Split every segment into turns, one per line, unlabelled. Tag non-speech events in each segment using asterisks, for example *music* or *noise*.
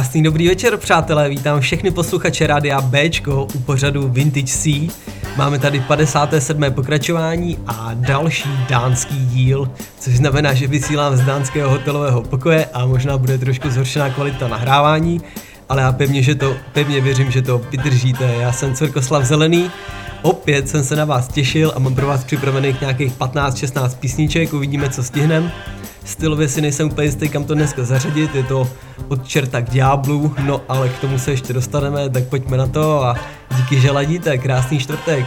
Krásný dobrý večer, přátelé, vítám všechny posluchače Rádia Bčko u pořadu Vintage C. Máme tady 57. pokračování a další dánský díl, což znamená, že vysílám z dánského hotelového pokoje a možná bude trošku zhoršená kvalita nahrávání, ale já pevně, že to, pevně věřím, že to vydržíte. Já jsem Cvrkoslav Zelený
Opět jsem se na vás těšil a mám pro vás připravených nějakých 15-16 písniček, uvidíme, co stihnem. Stylově si nejsem úplně jistý, kam to dneska zařadit, je to od čerta k ďáblu, no ale k tomu se ještě dostaneme, tak pojďme na to a díky, že ladíte, krásný čtvrtek.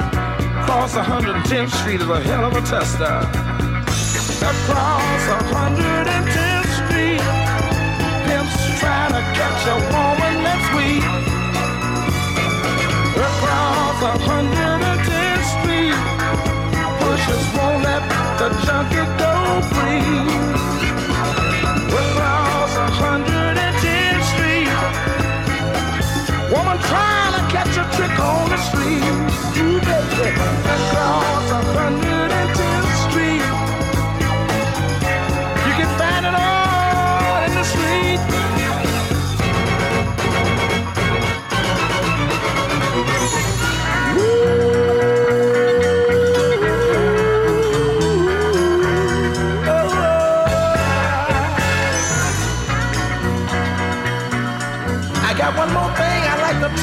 Cross 110th Street is a hell of a tester across 110th Street. Pimps trying to catch a woman that's weak. Across 110th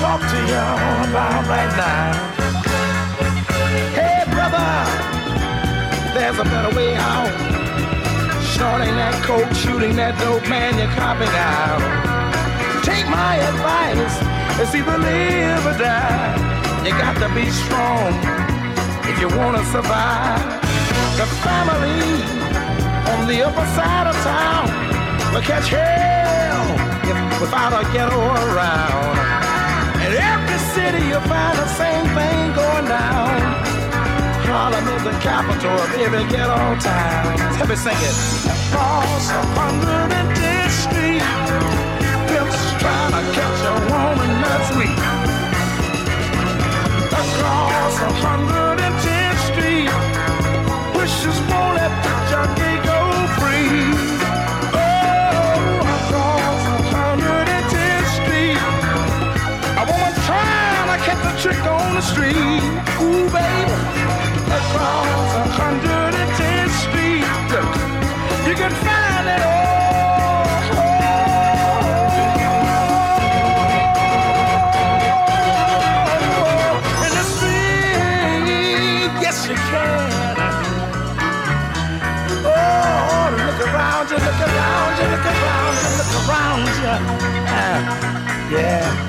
talk to you about right now. Hey, brother, there's a better way out. Snorting that coke, shooting that dope, man, you're copping out. Take my advice, it's either live or die. You got to be strong if you wanna survive. The family on the upper side of town will catch hell without a ghetto around. In every city you'll find the same thing going down. Harlem is the capital of every ghetto town. Let me sing it. Across a hundred and tenth street, pimps trying to catch a woman that's weak. Across a hundred and tenth street, wishes won't let the junkie trick on the street. Ooh, baby, across 110th Street. You can find it all. Oh, look around you, look around look around look around. Uh, yeah.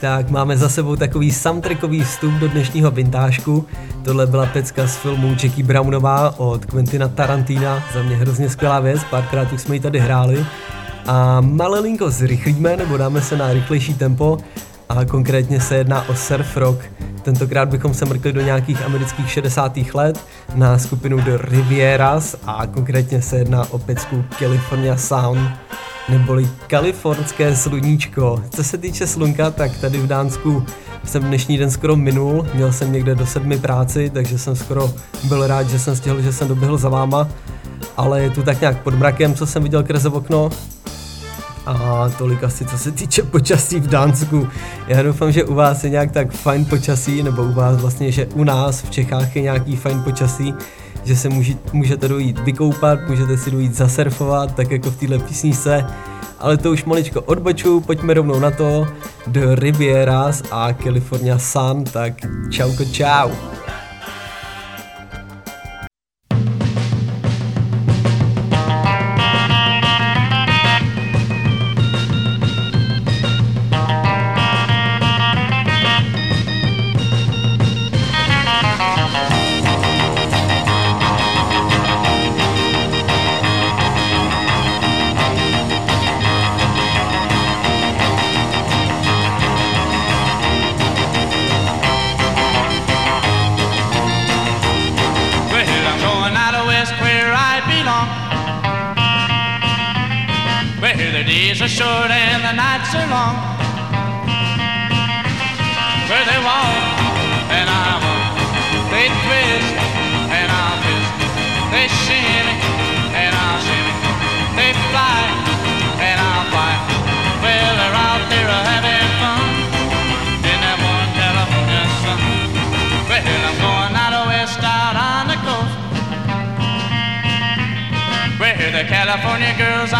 Tak máme za sebou takový soundtrackový vstup do dnešního vintážku. Tohle byla pecka z filmu Jackie Brownová od Quentina Tarantina. Za mě hrozně skvělá věc, párkrát už jsme ji tady hráli. A malelinko zrychlíme nebo dáme se na rychlejší tempo a konkrétně se jedná o surf rock. Tentokrát bychom se mrkli do nějakých amerických 60. let na skupinu The Rivieras a konkrétně se jedná o pecku California Sound neboli kalifornské sluníčko. Co se týče slunka, tak tady v Dánsku jsem dnešní den skoro minul, měl jsem někde do sedmi práci, takže jsem skoro byl rád, že jsem stihl, že jsem doběhl za váma, ale je tu tak nějak pod mrakem, co jsem viděl krze v okno, A tolik asi co se týče počasí v Dánsku. Já doufám, že u vás je nějak tak fajn počasí, nebo u vás vlastně, že u nás v Čechách je nějaký fajn počasí, že se můžete dojít vykoupat, můžete si dojít zasurfovat, tak jako v téhle písničce. Ale to už maličko odboču, pojďme rovnou na to, do Rivieras a California Sun, tak čauko čau.
days are short and the nights are long. Where they walk and I walk. They twist and I'll twist. They shimmy and I'll shimmy. They fly and I'll fly. Well, they're out there having fun in that warm California sun. Well, I'm going out west out on the coast. Where the California girls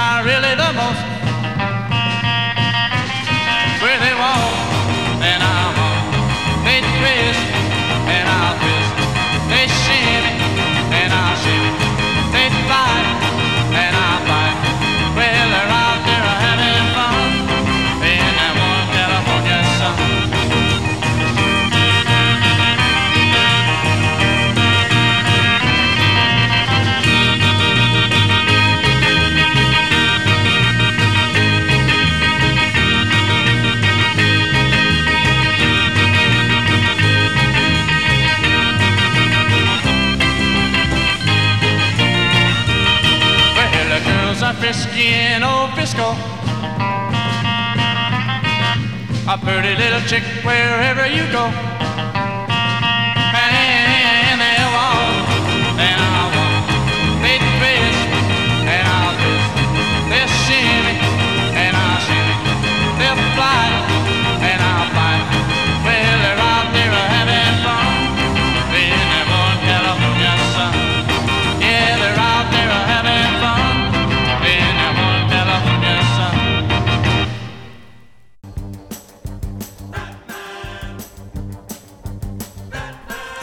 A pretty little chick wherever you
go.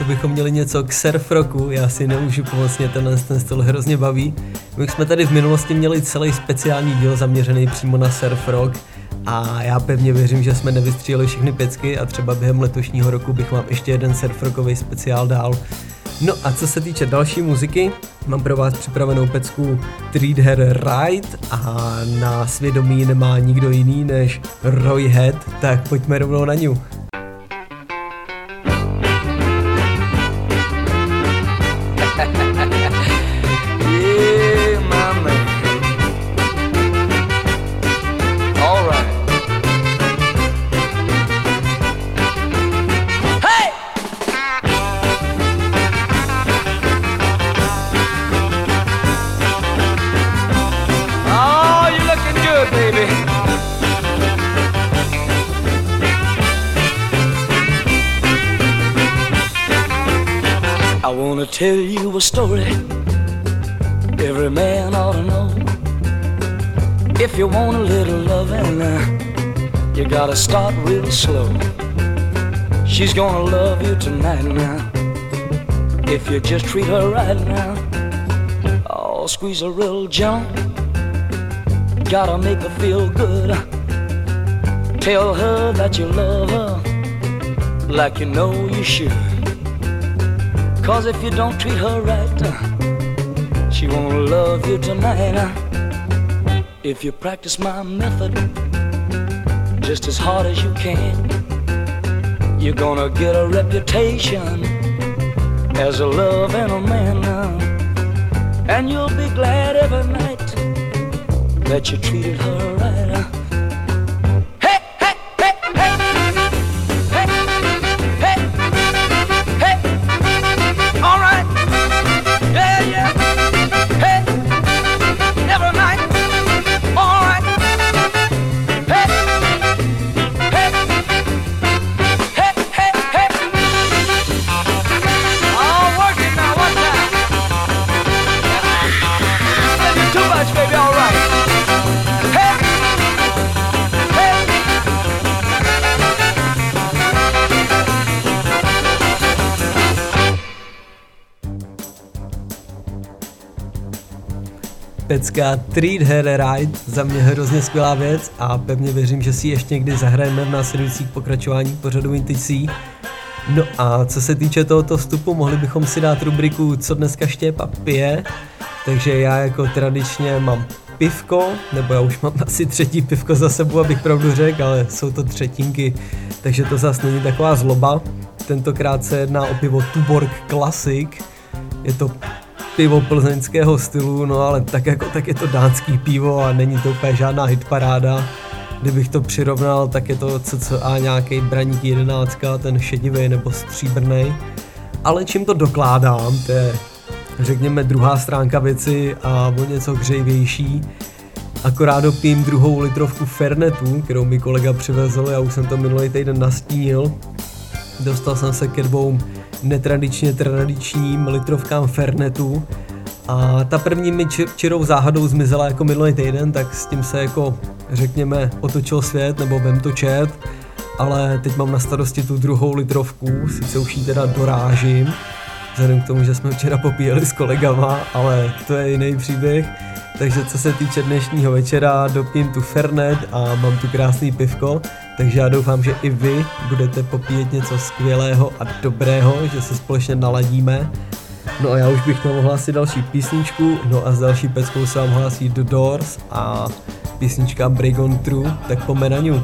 Bychom měli něco k surf rocku, já si nemůžu pomoct, mě tenhle ten styl hrozně baví. My jsme tady v minulosti měli celý speciální díl zaměřený přímo na surf rock a já pevně věřím, že jsme nevystříleli všechny pecky a třeba během letošního roku bych vám ještě jeden surf rockový speciál dál. No a co se týče další muziky, mám pro vás připravenou pecku Treat Her Right a na svědomí nemá nikdo jiný než Roy Head, tak pojďme rovnou na ňu.
Gotta start real slow. She's gonna love you tonight now. If you just treat her right now, oh, squeeze her real gentle. Gotta make her feel good. Tell her that you love her like you know you should. Cause if you don't treat her right, she won't love you tonight. If you practice my method just as hard as you can, you're gonna get a reputation as a loving a man. uh. And you'll be glad every night that you treated her right.
Pecka Treat Her Right, za mě hrozně skvělá věc a pevně věřím, že si ještě někdy zahrajeme v následujících pokračování pořadu Vintage No a co se týče tohoto vstupu, mohli bychom si dát rubriku Co dneska Štěpa pije, takže já jako tradičně mám pivko, nebo já už mám *laughs* asi třetí pivko za sebou, abych pravdu řekl, ale jsou to třetinky, takže to zase není taková zloba. Tentokrát se jedná o pivo Tuborg Classic, je to pivo plzeňského stylu, no ale tak jako tak je to dánský pivo a není to úplně žádná hitparáda. Kdybych to přirovnal, tak je to cca nějaký braník jedenáctka, ten šedivý nebo stříbrný. Ale čím to dokládám, to je řekněme druhá stránka věci a o něco hřejivější. Akorát dopím druhou litrovku Fernetu, kterou mi kolega přivezl, já už jsem to minulý týden nastínil. Dostal jsem se ke dvou netradičně tradičním litrovkám Fernetu. A ta první mi čirou záhadou zmizela jako minulý týden, tak s tím se jako řekněme otočil svět nebo vem to čet, ale teď mám na starosti tu druhou litrovku, sice už ji teda dorážím, vzhledem k tomu, že jsme včera popíjeli s kolegama, ale to je jiný příběh. Takže co se týče dnešního večera, dopím tu Fernet a mám tu krásný pivko, takže já doufám, že i vy budete popíjet něco skvělého a dobrého, že se společně naladíme. No a já už bych měl ohlásit další písničku, no a s další peckou se vám hlásí The Doors a písnička Break on True, tak po menaniu.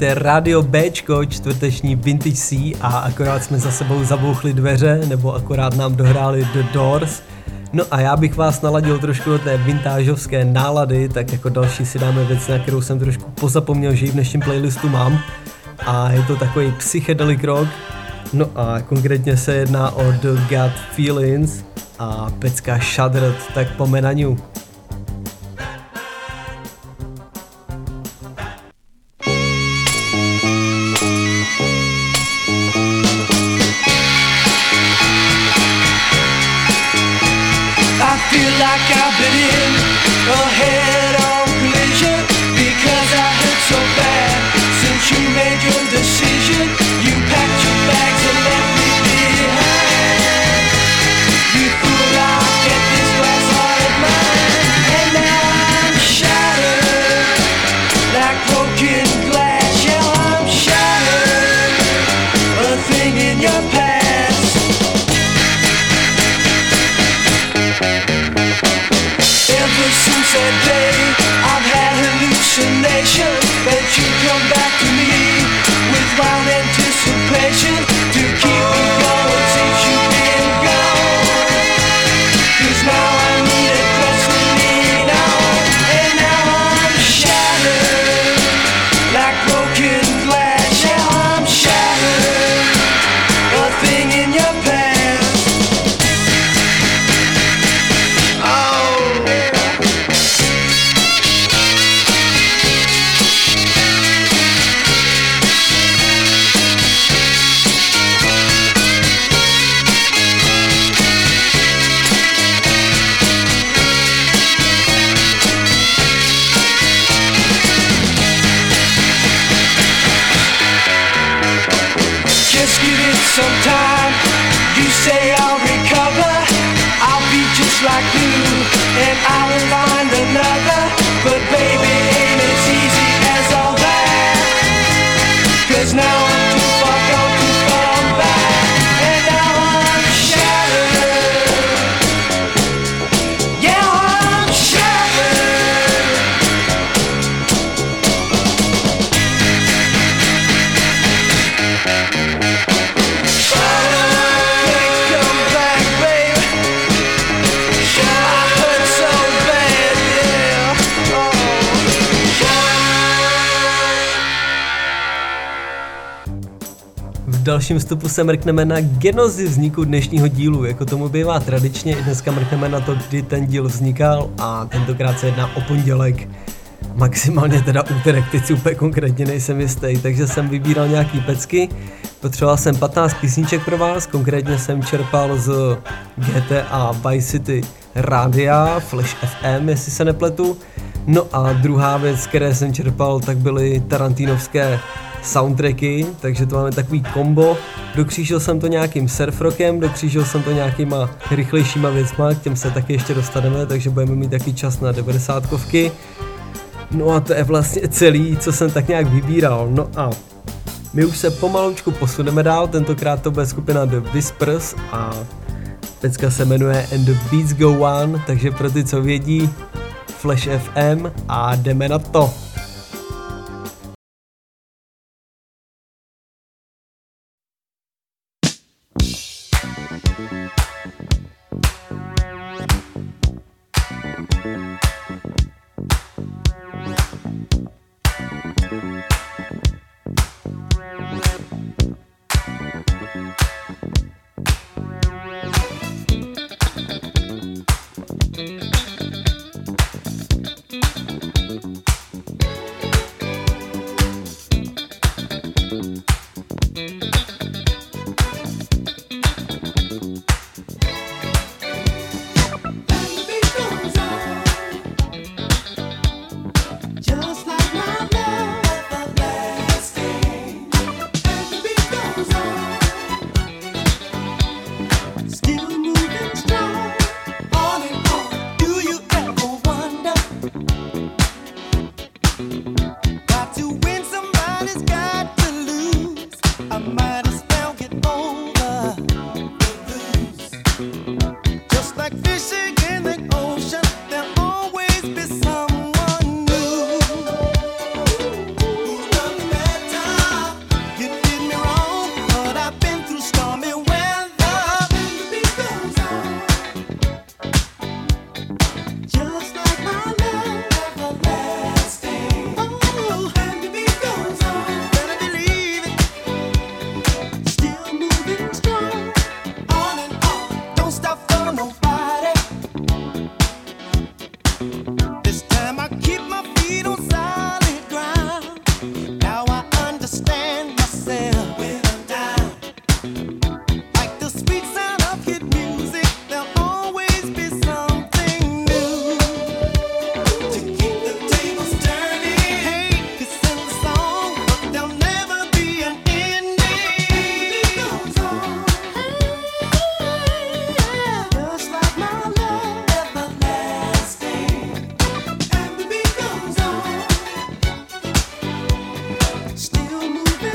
Ladíte Radio Bčko, čtvrteční Vintage C a akorát jsme za sebou zabouchli dveře, nebo akorát nám dohráli The Doors. No a já bych vás naladil trošku do té vintážovské nálady, tak jako další si dáme věc, na kterou jsem trošku pozapomněl, že ji v dnešním playlistu mám. A je to takový psychedelic rock. No a konkrétně se jedná o The God Feelings a pecka Shuddered, tak po menaniu. Dalším vstupu se mrkneme na genozy vzniku dnešního dílu, jako tomu bývá tradičně. I dneska mrkneme na to, kdy ten díl vznikal a tentokrát se jedná o pondělek. Maximálně teda úterek, teď si úplně konkrétně nejsem jistý, takže jsem vybíral nějaký pecky. Potřeboval jsem 15 písniček pro vás, konkrétně jsem čerpal z GTA Vice City Rádia, Flash FM, jestli se nepletu. No a druhá věc, které jsem čerpal, tak byly Tarantinovské soundtracky, takže to máme takový kombo. Dokřížil jsem to nějakým surfrockem, dokřížil jsem to nějakýma rychlejšíma věcma, k těm se taky ještě dostaneme, takže budeme mít taky čas na 90 kovky. No a to je vlastně celý, co jsem tak nějak vybíral. No a my už se pomalučku posuneme dál, tentokrát to bude skupina The Whispers a pecka se jmenuje And the Beats Go On, takže pro ty, co vědí, Flash FM a jdeme na to.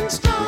strong.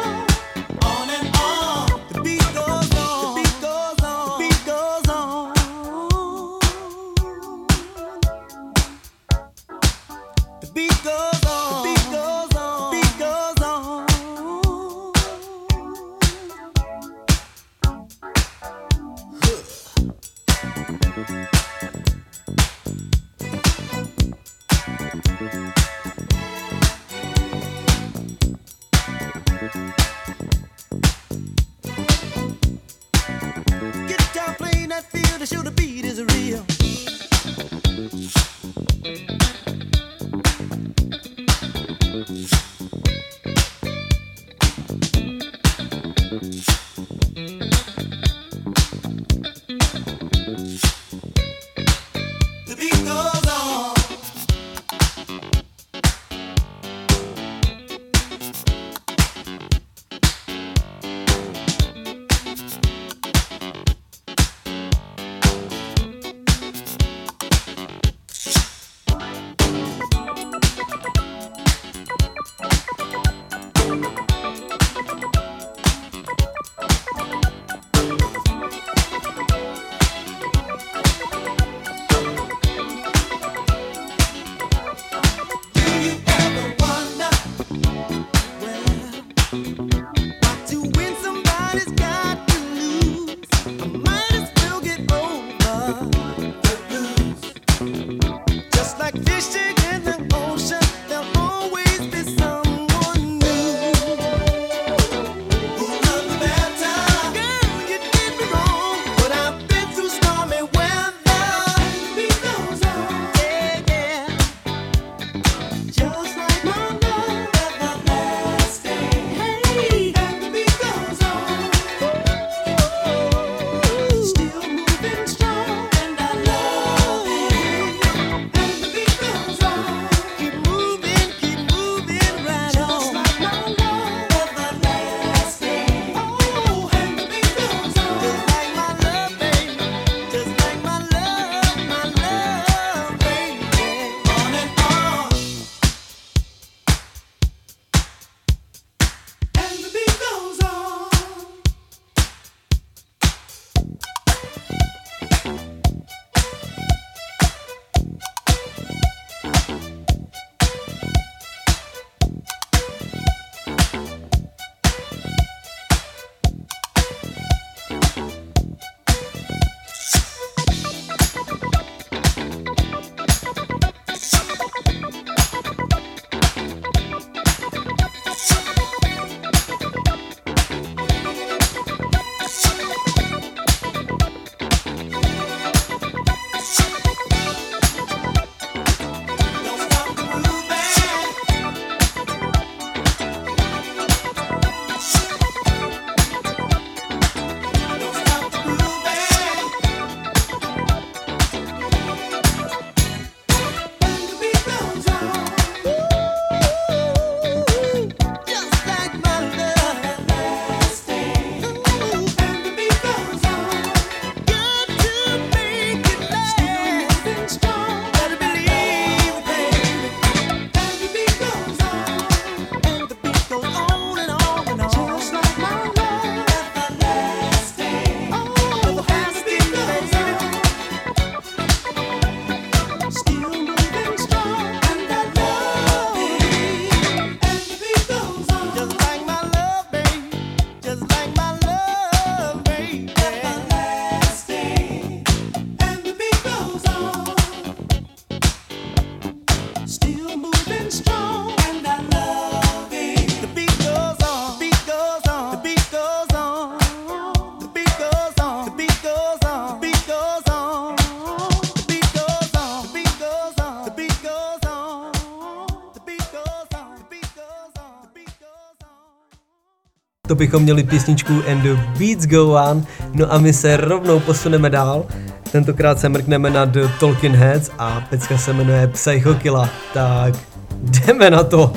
bychom měli písničku And the Beats Go On. No a my se rovnou posuneme dál. Tentokrát se mrkneme na The Talking Heads a pecka se jmenuje Psychokilla. Tak jdeme na to!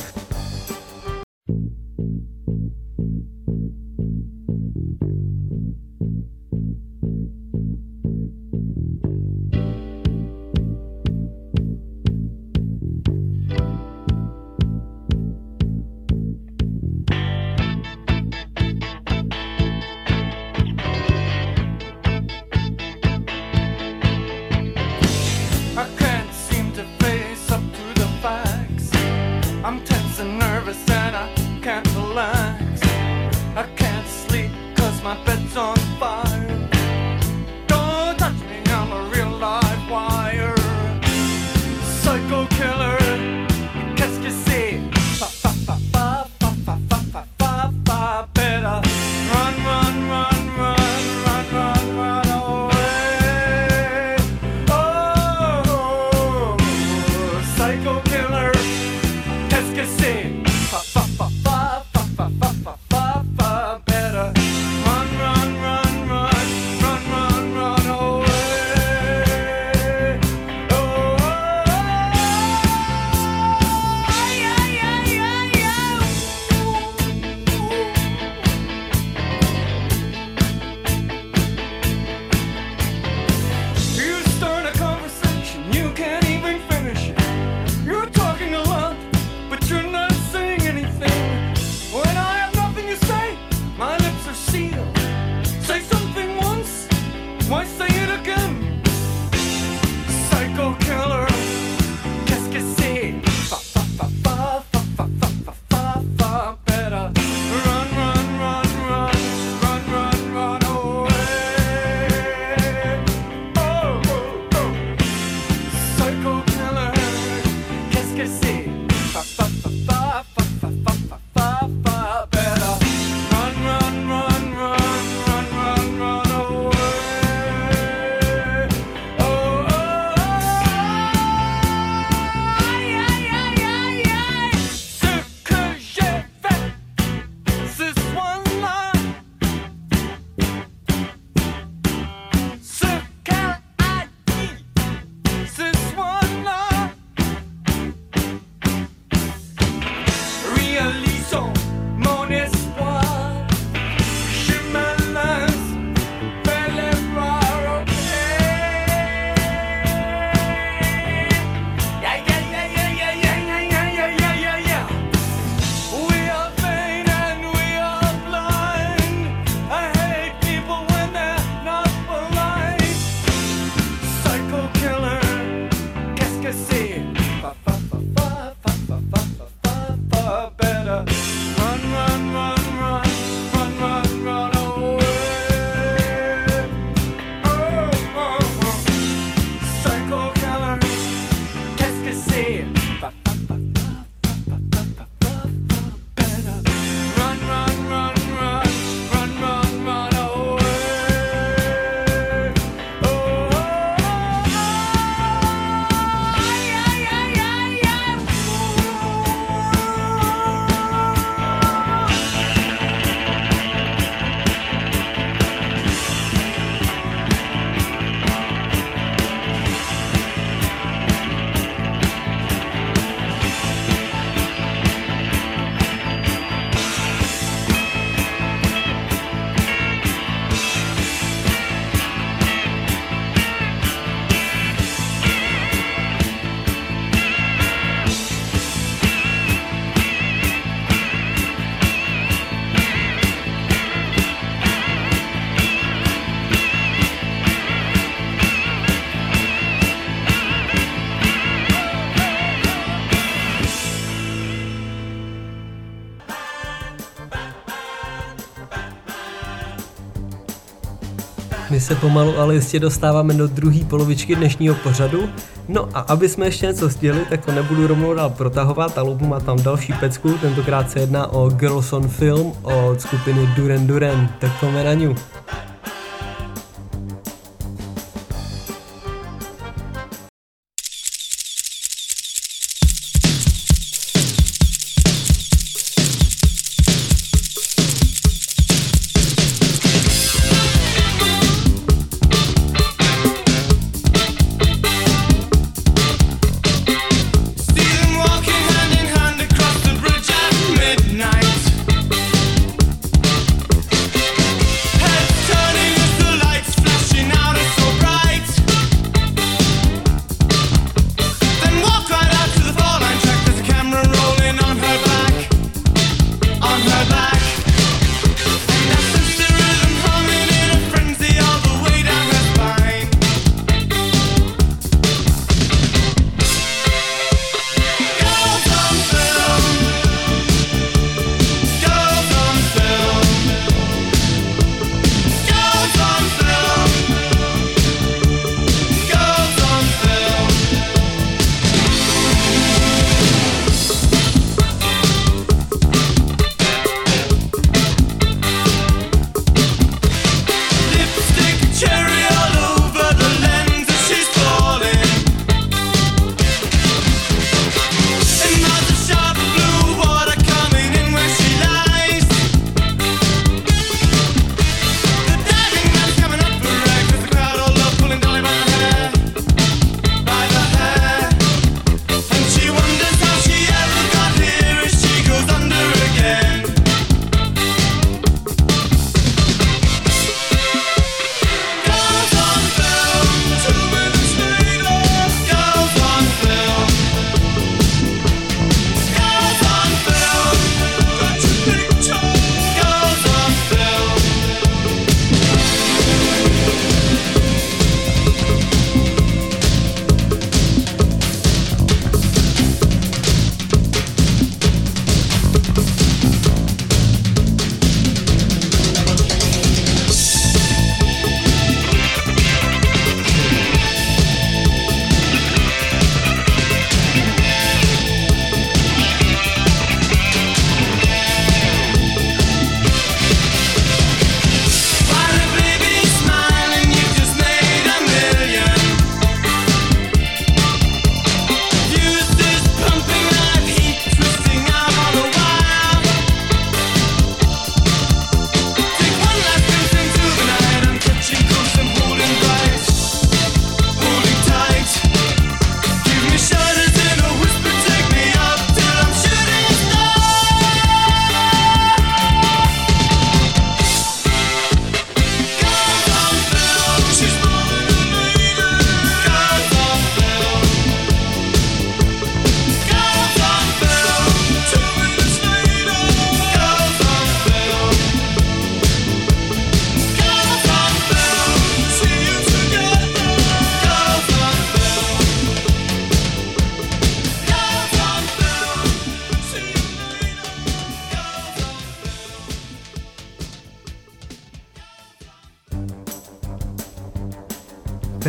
My
se pomalu ale jistě dostáváme do druhé polovičky dnešního pořadu. No a aby jsme ještě něco stěli, tak to nebudu rovnou dál protahovat. Album má tam další pecku, tentokrát se jedná o Girls on Film od skupiny Duren Duren. Tak to na ňu.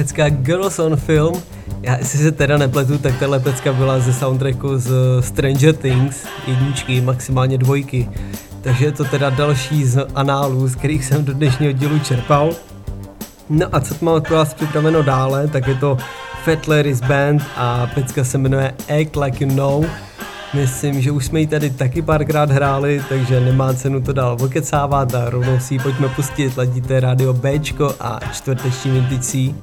pecka Girls on Film. Já si se teda nepletu, tak tahle pecka byla ze soundtracku z Stranger Things, jedničky, maximálně dvojky. Takže je to teda další z análů, z kterých jsem do dnešního dílu čerpal. No a co mám pro vás připraveno dále, tak je to Fat Larry's Band a pecka se jmenuje Act Like You Know. Myslím, že už jsme ji tady taky párkrát hráli, takže nemá cenu to dál okecávat a rovnou si ji pojďme pustit. Ladíte rádio Bčko a čtvrteční
vintage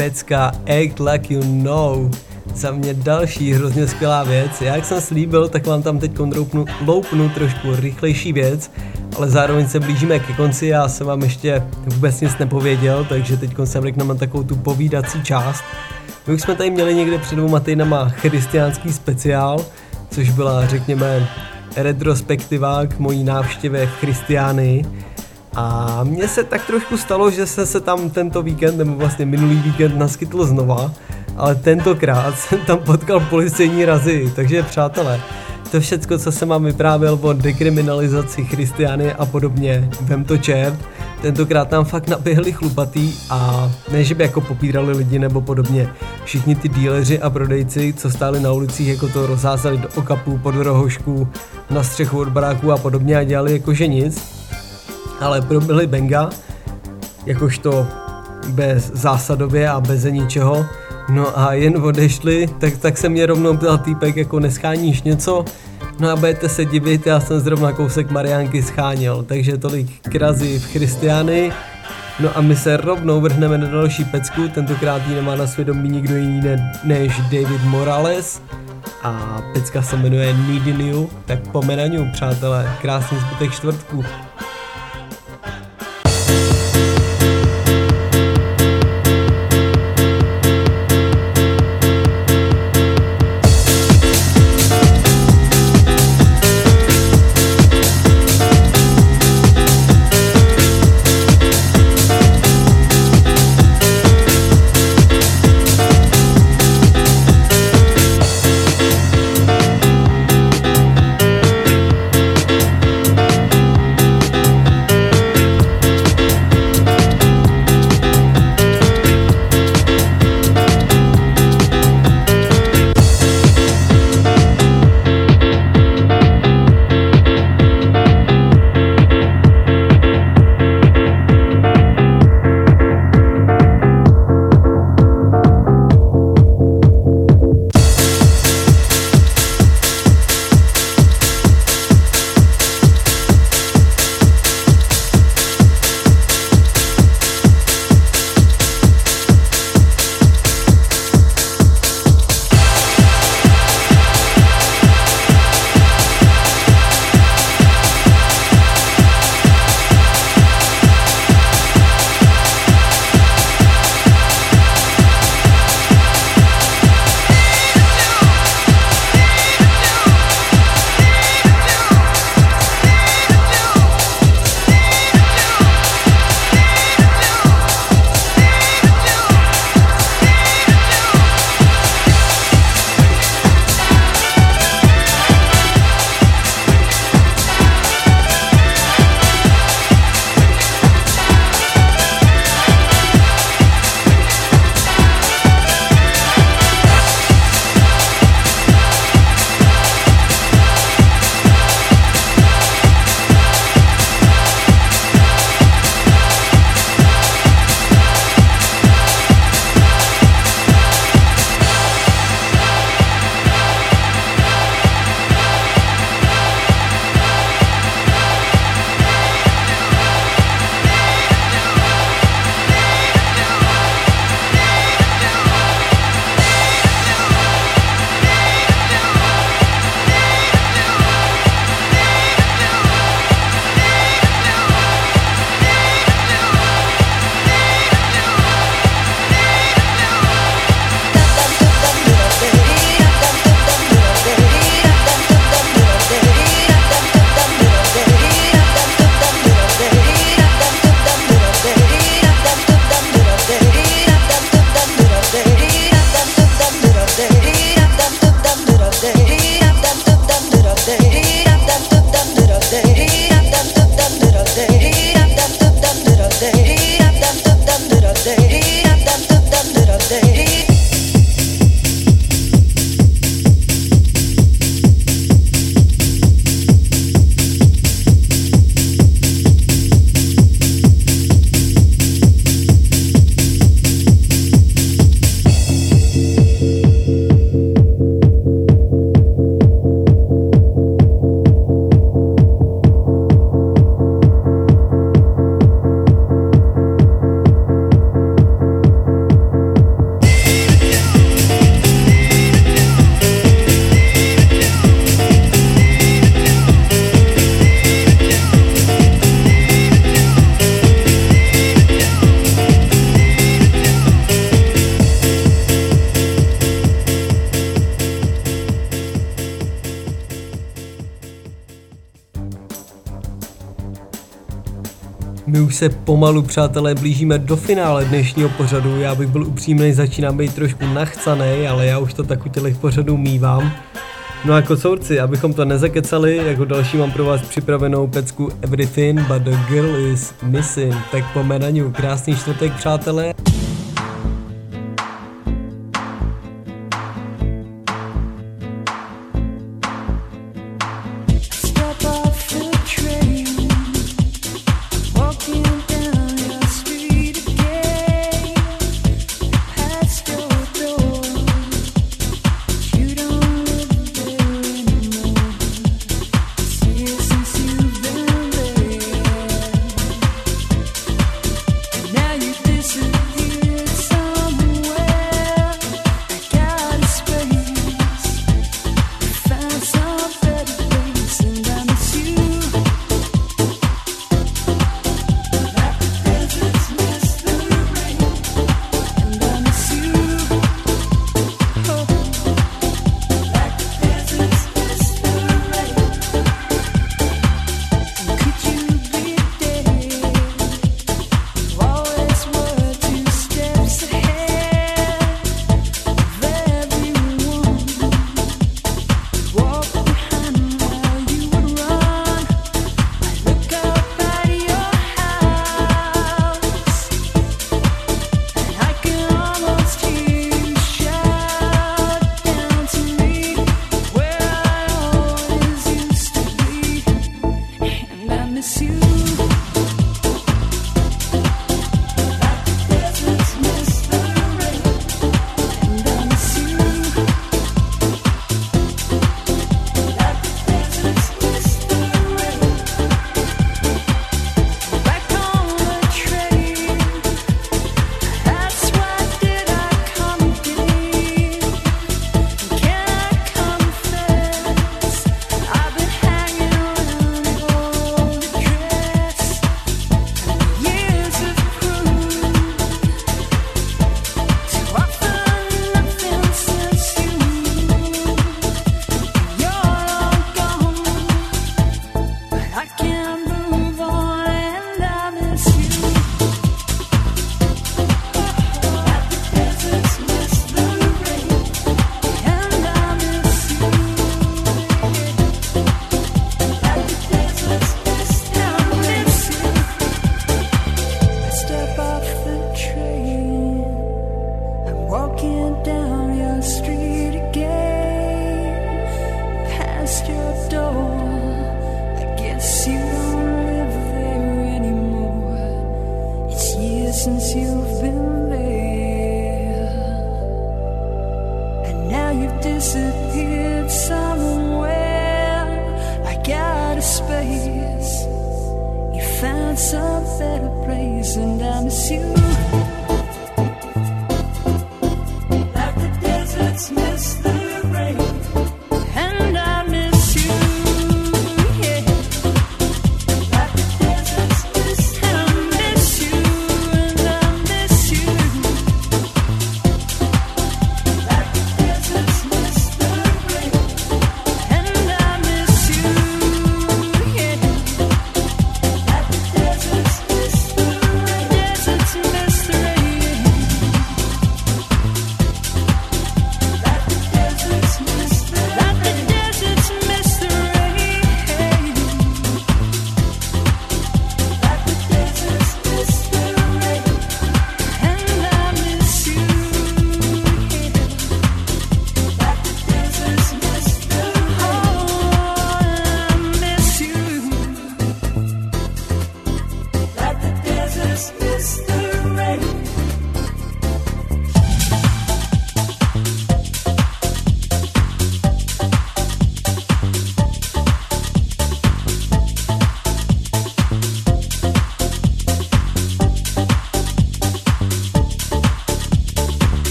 Pecka Act Like You Know. Za mě další hrozně skvělá věc. Já, jak jsem slíbil, tak vám tam teď loupnu, loupnu trošku rychlejší věc, ale zároveň se blížíme ke konci, já jsem vám ještě vůbec nic nepověděl, takže teď se vlikneme takovou tu povídací část. My už jsme tady měli někde před dvouma týdnama christiánský speciál, což byla, řekněme, retrospektiva k mojí návštěvě v Christiánii. A mně se tak trošku stalo, že jsem se tam tento víkend, nebo vlastně minulý víkend naskytl znova, ale tentokrát *laughs* jsem tam potkal policejní razy, takže přátelé, to všecko, co jsem vám vyprávěl o dekriminalizaci Christiany a podobně, vem to čert, tentokrát tam fakt naběhli chlupatý a ne, že by jako popírali lidi nebo podobně. Všichni ty díleři a prodejci, co stáli na ulicích, jako to rozházeli do okapů, pod rohošku, na střechu od baráků a podobně a dělali jakože nic, ale probili Benga, jakožto bez zásadově a bez ničeho. No a jen odešli, tak, tak se mě rovnou ptal týpek, jako nescháníš něco? No a budete se divit, já jsem zrovna kousek Mariánky scháněl, takže tolik krazy v Christiány. No a my se rovnou vrhneme na další pecku, tentokrát ji nemá na svědomí nikdo jiný ne, než David Morales. A pecka se jmenuje Needing You, tak pomenaňu přátelé, krásný zbytek čtvrtku.
My už
se pomalu, přátelé, blížíme do finále dnešního pořadu. Já bych byl upřímný, začínám být trošku nachcaný, ale já už to tak u těch pořadů mívám. No a kocourci, abychom to nezakecali, jako další mám pro vás připravenou pecku Everything but the girl is missing. Tak po krásný čtvrtek, přátelé.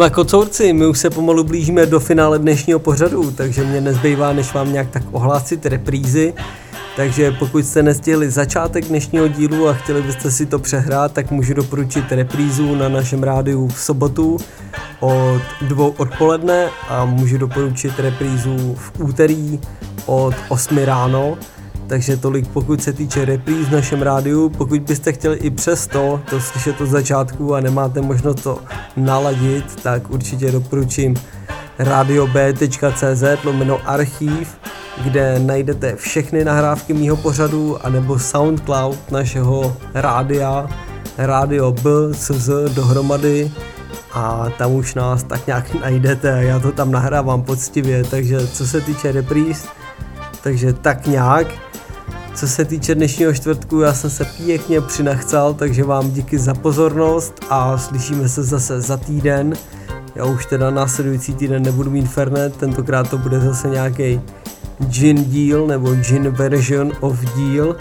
No a kocourci, my už se pomalu blížíme do finále dnešního pořadu, takže mě nezbývá, než vám nějak tak ohlásit reprízy.
Takže pokud jste nestihli začátek dnešního dílu a chtěli byste si to přehrát, tak můžu doporučit reprízu na našem rádiu v sobotu od dvou odpoledne a můžu doporučit reprízu v úterý od 8 ráno. Takže tolik pokud se týče repríz v našem rádiu. Pokud byste chtěli i přesto to slyšet od začátku a nemáte možnost to naladit, tak určitě doporučím radiob.cz lomeno archív, kde najdete všechny nahrávky mýho pořadu, anebo Soundcloud našeho rádia, Radio B, CZ dohromady a tam už nás tak nějak najdete, já to tam nahrávám poctivě, takže co se týče repríz, takže tak nějak. Co se týče dnešního čtvrtku, já jsem se pěkně přinachcal, takže vám díky za pozornost a slyšíme se zase za týden. Já už teda následující týden nebudu mít Fernet, tentokrát to bude zase nějaký gin díl nebo gin version of díl.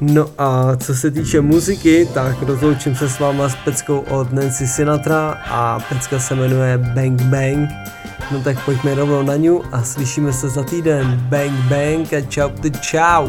No a co se týče muziky, tak rozloučím se s váma s peckou od Nancy Sinatra a pecka se jmenuje Bang Bang. No tak pojďme rovnou na ňu a slyšíme se za týden. Bang bang a čau ty čau.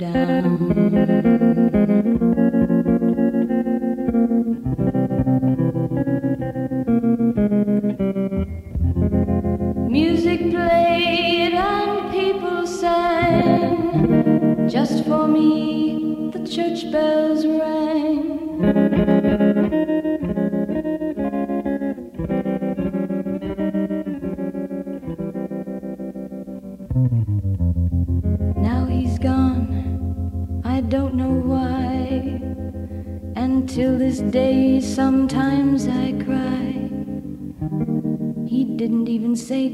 down. Music played and people sang. Just for me, the church bells